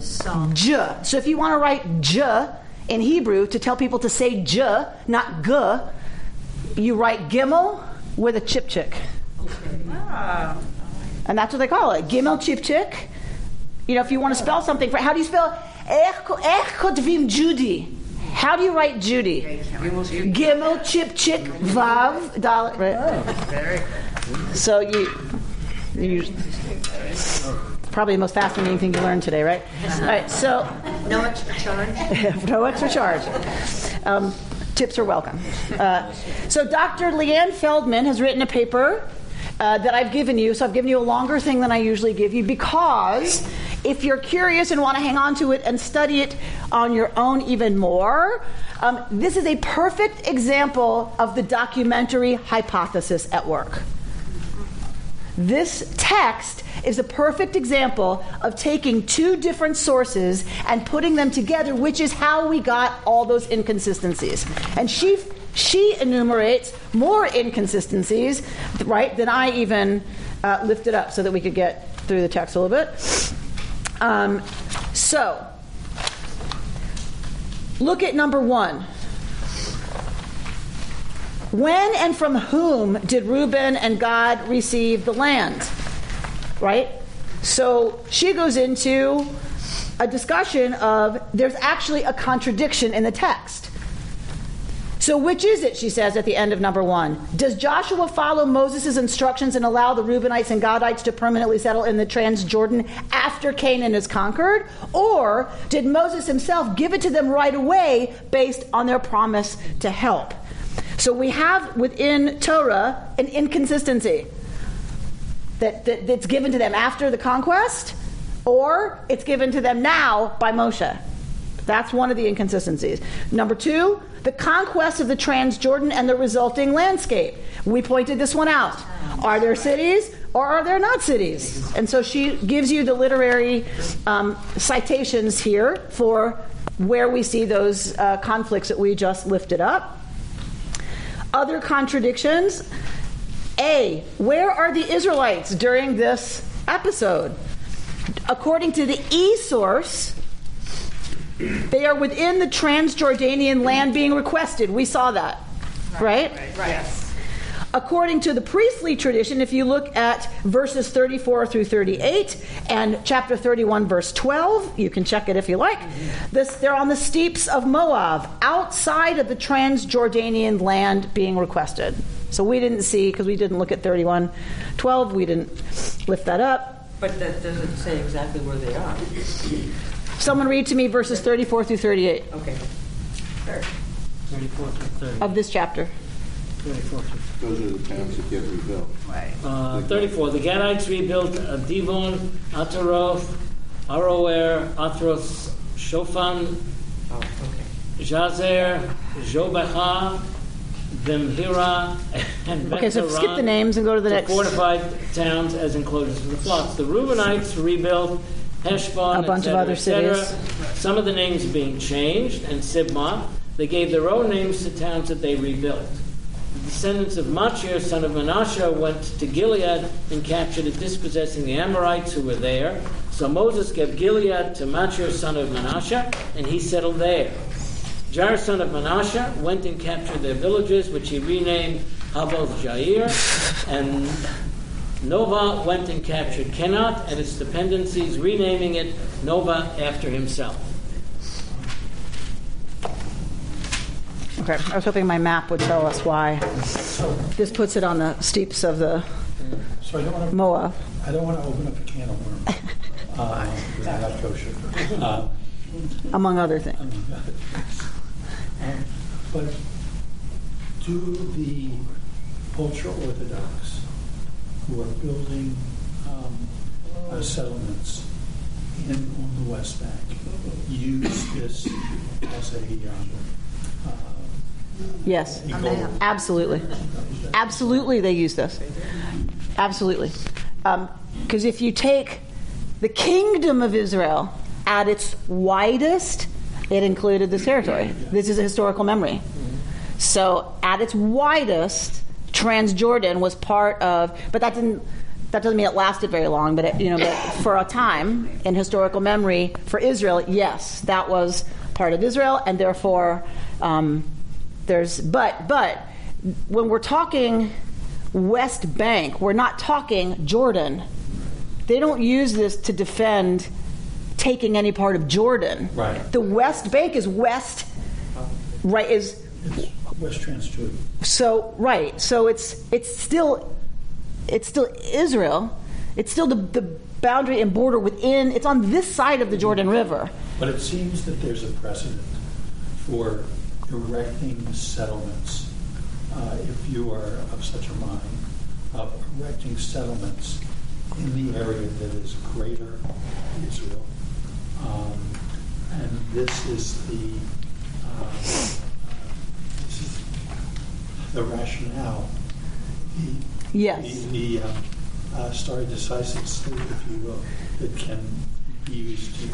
j. So if you want to write j in Hebrew to tell people to say j, not g, you write gimel with a chip chick. And that's what they call it. Gimel chip chick. You know, if you want to spell something, for, how do you spell Ech kotvim Judy? How do you write Judy? Gimel chip chick vav dal. Right? So you, you probably the most fascinating thing you learned today, right? All right. So No extra charge? no extra charge. Um, tips are welcome. Uh, so Dr. Liane Feldman has written a paper uh, that I've given you. So I've given you a longer thing than I usually give you because if you're curious and want to hang on to it and study it on your own even more, um, this is a perfect example of the documentary hypothesis at work. This text is a perfect example of taking two different sources and putting them together, which is how we got all those inconsistencies. And she she enumerates more inconsistencies, right, than I even uh, lifted up, so that we could get through the text a little bit. Um, so, look at number one. When and from whom did Reuben and Gad receive the land? Right? So she goes into a discussion of there's actually a contradiction in the text. So, which is it, she says at the end of number one? Does Joshua follow Moses' instructions and allow the Reubenites and Gadites to permanently settle in the Transjordan after Canaan is conquered? Or did Moses himself give it to them right away based on their promise to help? So, we have within Torah an inconsistency that, that, that's given to them after the conquest, or it's given to them now by Moshe. That's one of the inconsistencies. Number two, the conquest of the Transjordan and the resulting landscape. We pointed this one out. Are there cities or are there not cities? And so she gives you the literary um, citations here for where we see those uh, conflicts that we just lifted up. Other contradictions. A, where are the Israelites during this episode? According to the E source, they are within the Transjordanian land being requested. We saw that, right? Right. According to the priestly tradition, if you look at verses 34 through 38 and chapter 31, verse 12, you can check it if you like. This, they're on the steppes of Moab, outside of the Transjordanian land being requested. So we didn't see, because we didn't look at 31, 12, we didn't lift that up. But that doesn't say exactly where they are. Someone read to me verses 34 through 38 Okay. 34 through 30. of this chapter. 34 to Those are the towns that get rebuilt. Uh, 34. The Gadites rebuilt uh, Divon, Ataroth, Aroer, Athros, Shofan, Oh, okay. Jazer, Jobecha, Vimhira, and Okay, so skip the names and go to the the next. fortified towns as enclosures for the flocks. The Reubenites rebuilt Heshbon, A bunch of other cities. Some of the names being changed, and Sibmah. They gave their own names to towns that they rebuilt. The descendants of Machir, son of Manasseh, went to Gilead and captured it, dispossessing the Amorites who were there. So Moses gave Gilead to Machir, son of Manasseh, and he settled there. Jair, son of Manasseh, went and captured their villages, which he renamed Havoth Jair, and Nova went and captured Kenat and its dependencies, renaming it Nova after himself. Okay, I was hoping my map would tell us why. This puts it on the steppes of the So I don't want to, Moab. I don't want to open up a can of worms. uh, Because I'm not kosher. Uh, among other things. Um, But do the ultra-Orthodox who are building um, uh, settlements in, on the West Bank use this as a, um, Yes, absolutely. Absolutely, they use this. Absolutely. Because if you take the kingdom of Israel at its widest, it included this territory. This is a historical memory. So, at its widest, Transjordan was part of, but that didn't. That doesn't mean it lasted very long, but it, you know, but for a time in historical memory for Israel, yes, that was part of Israel, and therefore um, there's. But but when we're talking West Bank, we're not talking Jordan. They don't use this to defend taking any part of Jordan. Right. The West Bank is west, right? Is It's West Transjordan. so right. So it's it's still it's still Israel. It's still the, the boundary and border within. It's on this side of the Jordan River. But it seems that there's a precedent for erecting settlements, uh, if you are of such a mind, of erecting settlements in the area that is greater Israel. Um, and this is the uh, uh, this is the rationale. The, Yes. the, the um, uh, stare decisis, if you will, that can be used to,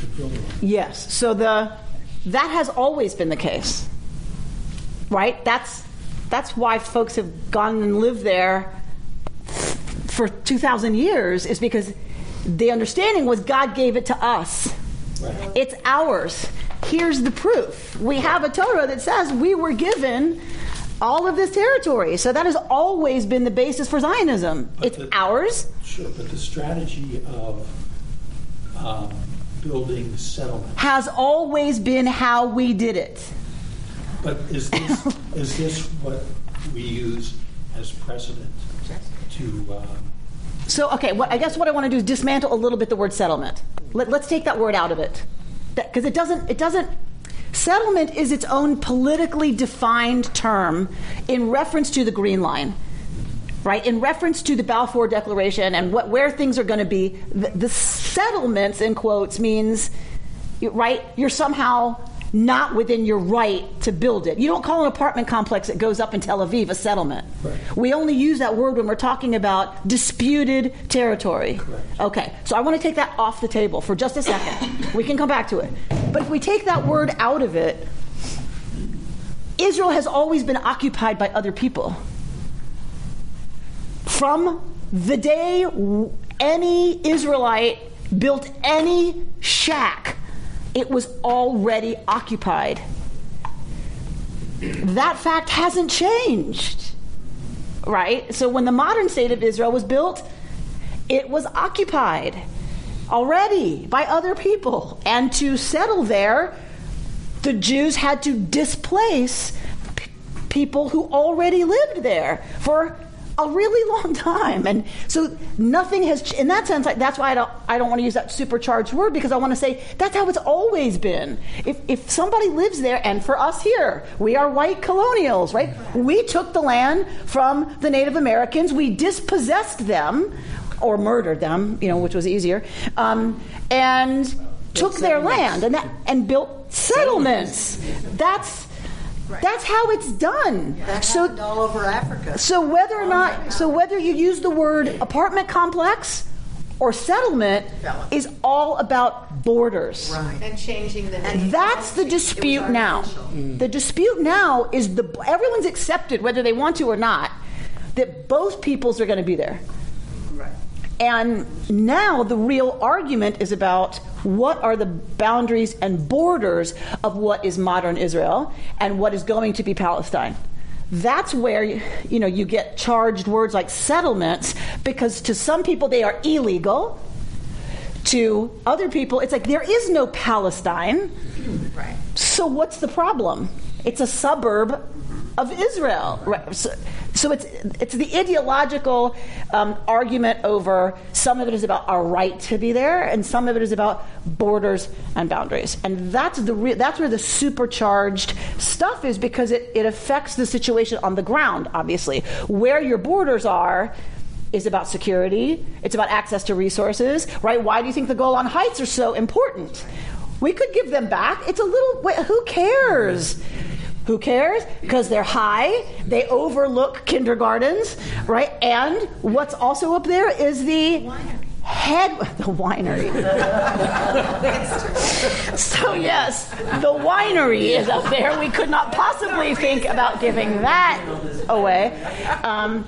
to build on. Yes. So the that has always been the case, right? That's that's why folks have gone and lived there for two thousand years. Is because the understanding was God gave it to us. Right. It's ours. Here's the proof. We have a Torah that says we were given all of this territory. So that has always been the basis for Zionism. But It's the- ours. Sure, but the strategy of um, building settlement, Has always been how we did it. but is this, is this what we use as precedent to, um, So, okay, what, I guess what I want to do is dismantle a little bit the word settlement. Let, us take that word out of it, because it doesn't. It doesn't. Settlement is its own politically defined term in reference to the Green Line, right? In reference to the Balfour Declaration and what where things are going to be. The, the settlements, in quotes, means right. You're somehow not within your right to build it. You don't call an apartment complex that goes up in Tel Aviv a settlement. Right. We only use that word when we're talking about disputed territory. Correct. Okay, so I want to take that off the table for just a second. we can come back to it. But if we take that word out of it, Israel has always been occupied by other people. From the day any Israelite built any shack, it was already occupied. That fact hasn't changed right? So when the modern state of Israel was built, it was occupied already by other people. And to settle there, the Jews had to displace p- people who already lived there for a really long time. And so nothing has, in that sense, that's why I don't, I don't want to use that supercharged word because I want to say that's how it's always been. If, if somebody lives there, and for us here, we are white colonials, right? We took the land from the Native Americans, we dispossessed them or murdered them, you know, which was easier, um, and took their land and, that, and built settlements. That's, that's how it's done. That So all over Africa. so whether or not, so whether you use the word apartment complex or settlement is all about borders. Right. And changing the name. That's the dispute now. The mm. dispute now is the everyone's accepted whether they want to or not that both peoples are going to be there. And now the real argument is about what are the boundaries and borders of what is modern Israel and what is going to be Palestine. That's where you know you get charged words like settlements because to some people they are illegal. To other people, it's like there is no Palestine. Right. So what's the problem? It's a suburb of Israel. Right? So, so, it's it's the ideological um, argument over some of it is about our right to be there, and some of it is about borders and boundaries. And that's the re- that's where the supercharged stuff is because it, it affects the situation on the ground. Obviously, where your borders are is about security. It's about access to resources, right? Why do you think the Golan Heights are so important? We could give them back. It's a little. Who cares? Who cares? Because they're high, they overlook kindergartens, right? And what's also up there is the head the winery. so yes, the winery is up there. We could not possibly think about giving that away. Um,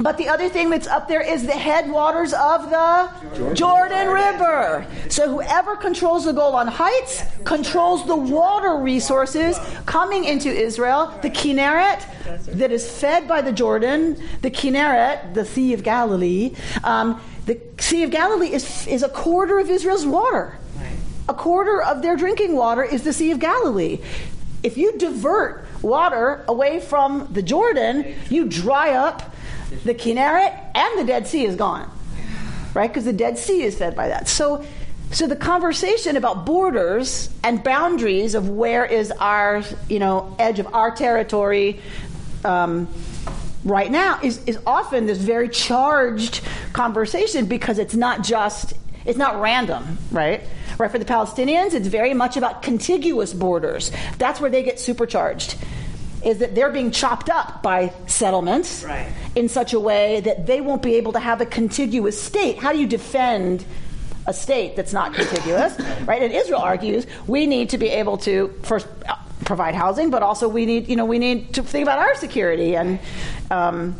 but the other thing that's up there is the headwaters of the Jordan, Jordan River. So whoever controls the Golan Heights controls the water resources coming into Israel. The Kinneret that is fed by the Jordan, the Kinneret, the Sea of Galilee. Um, the Sea of Galilee is, is a quarter of Israel's water. A quarter of their drinking water is the Sea of Galilee. If you divert water away from the Jordan, you dry up the Kinneret and the Dead Sea is gone, right? Because the Dead Sea is fed by that. So, so the conversation about borders and boundaries of where is our, you know, edge of our territory. Um, right now is, is often this very charged conversation because it's not just it's not random right right for the palestinians it's very much about contiguous borders that's where they get supercharged is that they're being chopped up by settlements right. in such a way that they won't be able to have a contiguous state. How do you defend a state that's not contiguous? right? And Israel argues we need to be able to first uh, provide housing, but also we need, you know, we need to think about our security and. Um,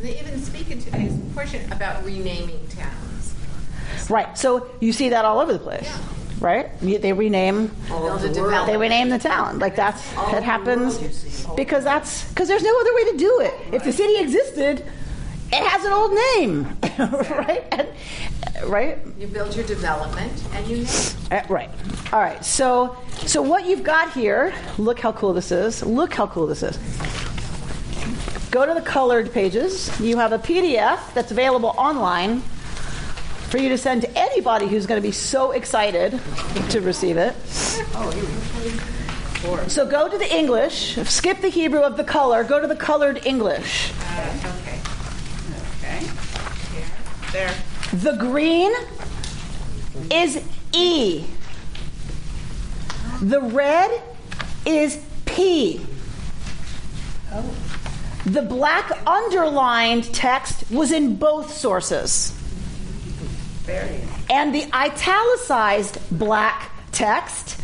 they even speak in today's portion about renaming towns. Right. So you see that all over the place. Yeah right? They rename. The they rename the town. Like that's it happens because that's because there's no other way to do it. If the city existed, it has an old name, right? And, right. You build your development and you name. Uh, right. All right. So so what you've got here. Look how cool this is. Look how cool this is. Go to the colored pages. You have a PDF that's available online for you to send to anybody who's going to be so excited to receive it. So go to the English, skip the Hebrew of the color, go to the colored English. Okay. Okay. Here. There. The green is E. The red is P. The black underlined text was in both sources. And the italicized black text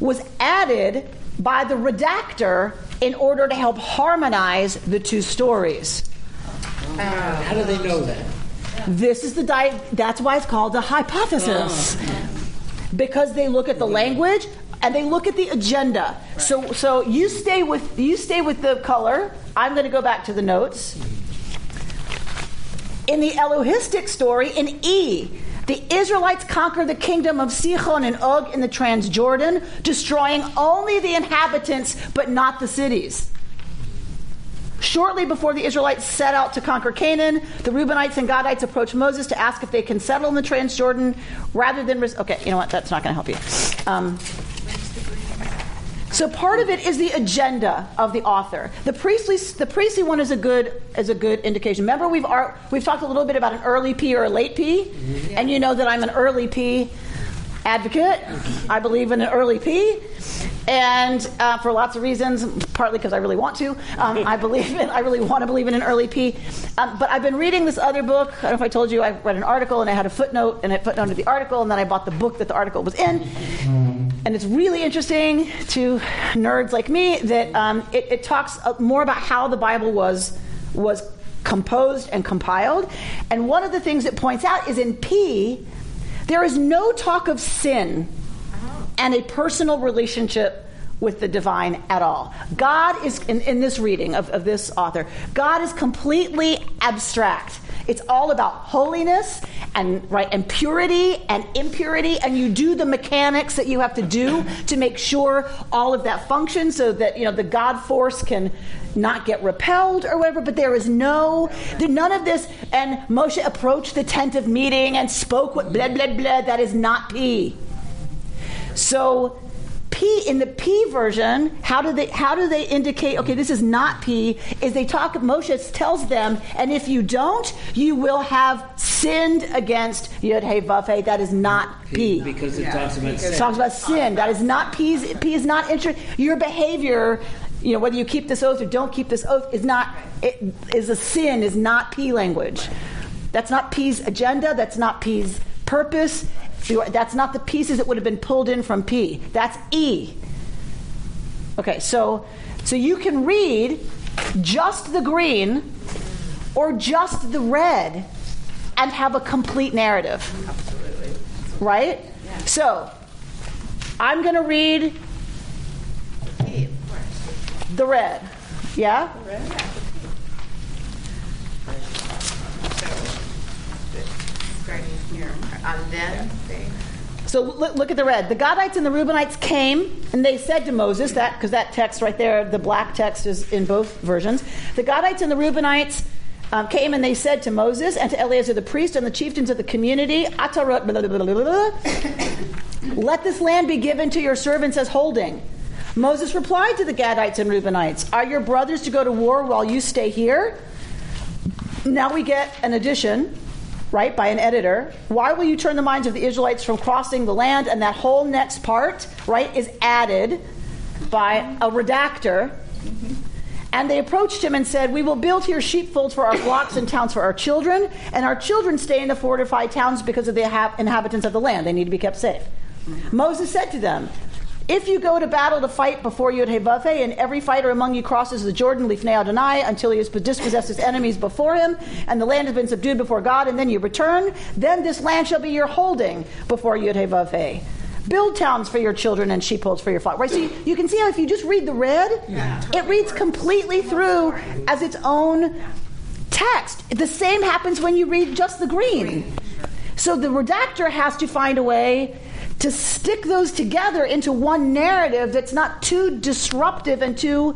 was added by the redactor in order to help harmonize the two stories. Oh. How do they know that? This is the di- that's why it's called a hypothesis. Oh. Because they look at the language and they look at the agenda. So so you stay with you stay with the color. I'm going to go back to the notes. In the Elohistic story, in E, the Israelites conquer the kingdom of Sichon and Og in the Transjordan, destroying only the inhabitants but not the cities. Shortly before the Israelites set out to conquer Canaan, the Reubenites and Gadites approach Moses to ask if they can settle in the Transjordan rather than. Res- okay, you know what? That's not going to help you. Um, so part of it is the agenda of the author. The priestly, the priestly one is a good is a good indication. Remember, we've we've talked a little bit about an early P or a late P, mm-hmm. and you know that I'm an early P advocate. I believe in an early P, and uh, for lots of reasons, partly because I really want to. Um, I believe in. I really want to believe in an early P. Um, but I've been reading this other book. I don't know if I told you. I read an article and I had a footnote, and I footnoted the article, and then I bought the book that the article was in. And it's really interesting to nerds like me that um, it, it, talks uh, more about how the Bible was was composed and compiled. And one of the things it points out is in P, there is no talk of sin and a personal relationship with the divine at all. God is, in, in this reading of, of this author, God is completely abstract. It's all about holiness and right and purity and impurity and you do the mechanics that you have to do to make sure all of that functions so that you know the god force can not get repelled or whatever but there is no none of this. And moshe approached the tent of meeting and spoke with blah blah blah that is not p. So P in the P version, how do they how do they indicate? Okay, this is not P. Is they talk? Moshe tells them, and if you don't, you will have sinned against Yud Hey Vav Hey. That is not P. Because it talks about sin. It talks about sin. That is not P. P is not inter- your behavior. You know whether you keep this oath or don't keep this oath is not it is a sin. Is not P language. That's not P's agenda. That's not P's purpose. That's not the pieces that would have been pulled in from P. That's E. Okay, so so you can read just the green or just the red and have a complete narrative. Absolutely. Right? Yeah. So I'm going to read the red. Yeah? The red? Yeah. starting on then. So look, look, at the red. The Gadites and the Reubenites came and they said to Moses that because that text right there, the black text is in both versions. The Gadites and the Reubenites um, came and they said to Moses and to Eleazar the priest and the chieftains of the community, Atarot, blah, blah, blah, let this land be given to your servants as holding. Moses replied to the Gadites and Reubenites, Are your brothers to go to war while you stay here? Now we get an addition right, by an editor. Why will you turn the minds of the Israelites from crossing the land? And that whole next part, right, is added by a redactor. And they approached him and said, We will build here sheepfolds for our flocks and towns for our children, and our children stay in the fortified towns because of the inhabitants of the land. They need to be kept safe. Moses said to them, if you go to battle to fight before Yud Vav and every fighter among you crosses the Jordan, Lifnei Adonai, until he has dispossessed his enemies before him, and the land has been subdued before God, and then you return, then this land shall be your holding before Yud Vav Build towns for your children and sheepfolds for your flock. Right? So you, you, can see how if you just read the red, yeah. it reads completely through as its own text. The same happens when you read just the green. So the redactor has to find a way to stick those together into one narrative that's not too disruptive and too,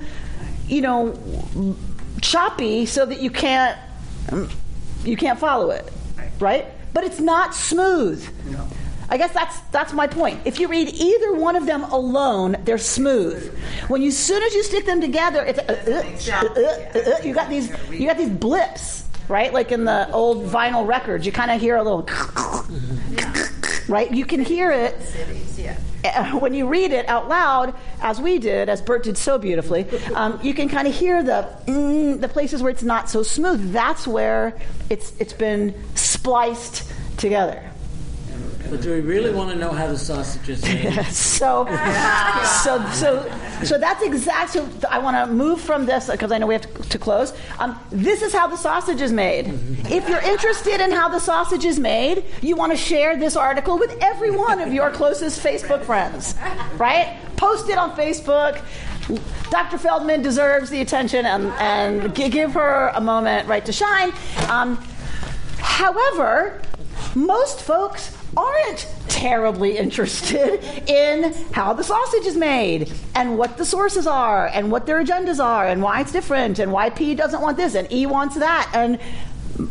you know, choppy so that you can't you can't follow it, right? But it's not smooth. No. I guess that's that's my point. If you read either one of them alone, they're smooth. When you, soon as you stick them together, it's uh, uh, uh, uh, you got these you got these blips, right? Like in the old vinyl records, you kind of hear a little right? You can hear it when you read it out loud, as we did, as Bert did so beautifully. Um, you can kind of hear the mm, the places where it's not so smooth. That's where it's it's been spliced together. But do we really want to know how the sausage is made? so, so, so, so that's exactly. I want to move from this because I know we have to, to close. Um, this is how the sausage is made. If you're interested in how the sausage is made, you want to share this article with every one of your closest Facebook friends, right? Post it on Facebook. Dr. Feldman deserves the attention and, and give her a moment, right, to shine. Um, however, most folks aren't terribly interested in how the sausage is made and what the sources are and what their agendas are and why it's different and why P doesn't want this and E wants that. And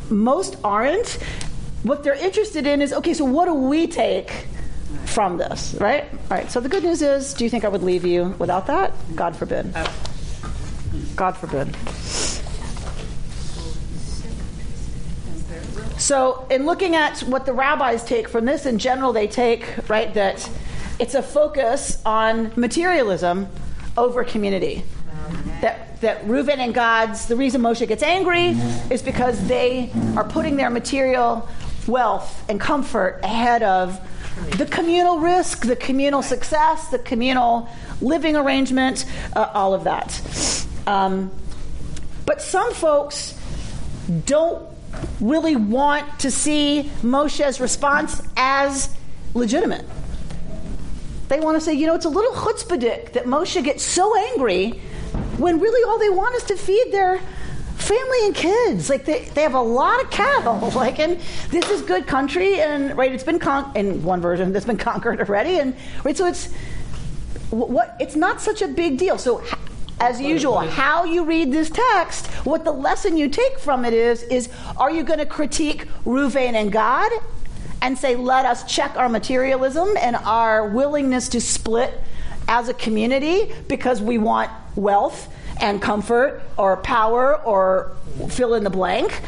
most aren't. What they're interested in is okay, so what do we take? From this, right? All right. So the good news is, do you think I would leave you without that? God forbid. God forbid. So, in looking at what the rabbis take from this, in general, they take, right, that it's a focus on materialism over community. That, that Reuven and Gad's, the reason Moshe gets angry is because they are putting their material wealth and comfort ahead of the communal risk, the communal success, the communal living arrangement, uh, all of that. Um, but some folks don't really want to see Moshe's response as legitimate. They want to say, you know, it's a little chutzpahdik that Moshe gets so angry when really all they want is to feed their family and kids. Like they, they have a lot of cattle. Like, and this is good country, and right, it's been con- in one version that's been conquered already, and right, so it's what it's not such a big deal. So as usual, how you read this text, what the lesson you take from it is, is are you going to critique Ruvain and Gad and say, let us check our materialism and our willingness to split as a community because we want wealth and comfort or power or fill in the blank?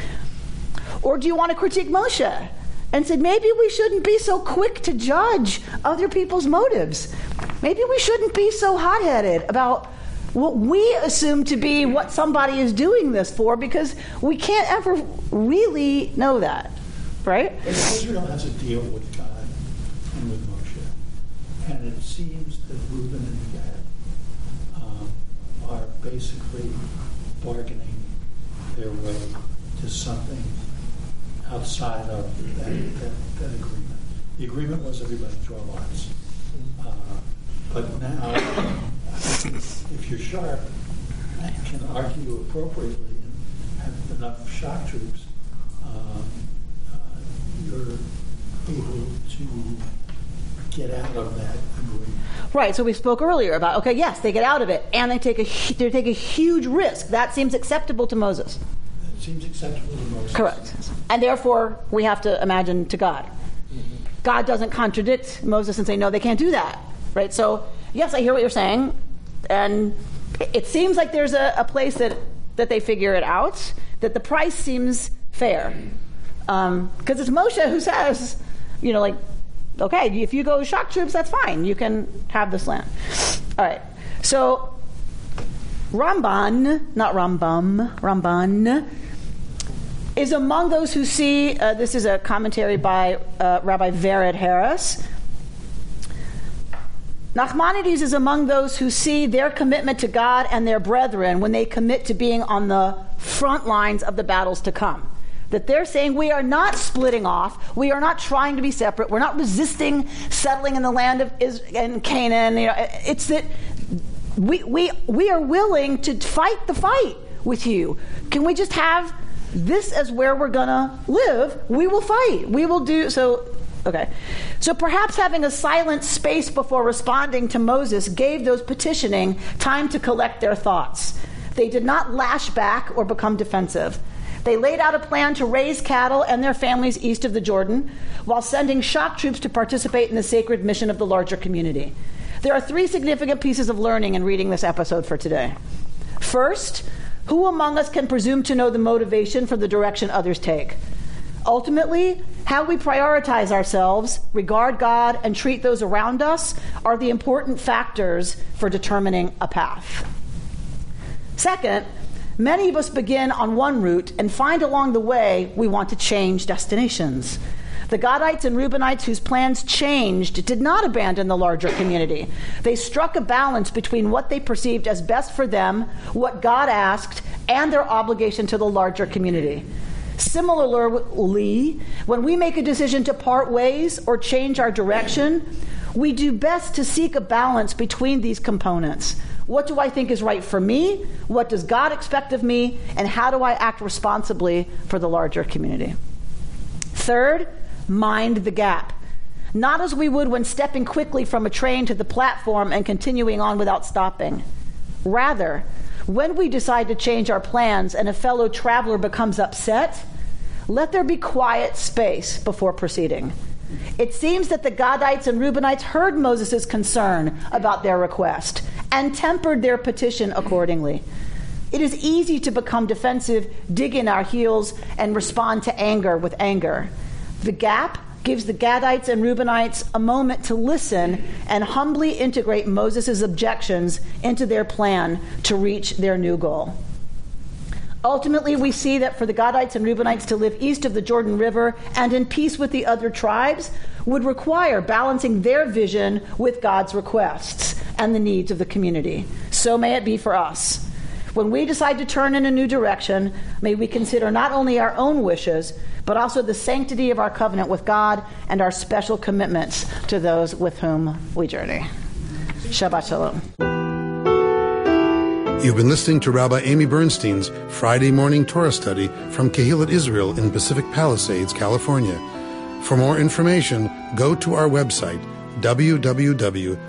Or do you want to critique Moshe and say, maybe we shouldn't be so quick to judge other people's motives? Maybe we shouldn't be so hot headed about what we assume to be what somebody is doing this for because we can't ever really know that, right? Israel has a deal with God and with Moshe, and it seems that Reuben and Gad um, are basically bargaining their way to something outside of that, that, that agreement. The agreement was everybody draw lots. Uh, but now if you're sharp and can argue appropriately and have enough shock troops, um, uh, you're able to get out of that agreement. Right. So we spoke earlier about okay, yes, they get out of it, and they take a they take a huge risk. That seems acceptable to Moses. That seems acceptable to Moses. Correct. And therefore, we have to imagine to God. Mm-hmm. God doesn't contradict Moses and say no, they can't do that. Right. So yes, I hear what you're saying and it seems like there's a, a, place that, that they figure it out, that the price seems fair. Because um, it's Moshe who says, you know, like, okay, if you go shock troops, that's fine. You can have this land. All right. So Ramban, not Rambam, Ramban, is among those who see, uh, this is a commentary by uh, Rabbi Vered Harris, Nachmanides is among those who see their commitment to God and their brethren when they commit to being on the front lines of the battles to come. That they're saying we are not splitting off, we are not trying to be separate, we're not resisting settling in the land of Israel, Canaan. You know, it's that we, we, we are willing to fight the fight with you. Can we just have this as where we're to live? We will fight. We will do so. Okay. So perhaps having a silent space before responding to Moses gave those petitioning time to collect their thoughts. They did not lash back or become defensive. They laid out a plan to raise cattle and their families east of the Jordan while sending shock troops to participate in the sacred mission of the larger community. There are three significant pieces of learning in reading this episode for today. First, who among us can presume to know the motivation for the direction others take? Ultimately, how we prioritize ourselves, regard God, and treat those around us are the important factors for determining a path. Second, many of us begin on one route and find along the way we want to change destinations. The Gadites and Reubenites, whose plans changed, did not abandon the larger community. They struck a balance between what they perceived as best for them, what God asked, and their obligation to the larger community. Similarly, when we make a decision to part ways or change our direction, we do best to seek a balance between these components. What do I think is right for me? What does God expect of me? And how do I act responsibly for the larger community? Third, mind the gap. Not as we would when stepping quickly from a train to the platform and continuing on without stopping. Rather, when we decide to change our plans and a fellow traveler becomes upset, let there be quiet space before proceeding. It seems that the Gadites and Reubenites heard Moses' concern about their request and tempered their petition accordingly. It is easy to become defensive, dig in our heels, and respond to anger with anger. The gap gives the Gadites and Reubenites a moment to listen and humbly integrate Moses' objections into their plan to reach their new goal. Ultimately, we see that for the Gadites and Reubenites to live east of the Jordan River and in peace with the other tribes would require balancing their vision with God's requests and the needs of the community. So may it be for us. When we decide to turn in a new direction, may we consider not only our own wishes, but also the sanctity of our covenant with God and our special commitments to those with whom we journey. Shabbat Shalom. You've been listening to Rabbi Amy Bernstein's Friday morning Torah study from Kehillat Israel in Pacific Palisades, California. For more information, go to our website, www.ourki.org.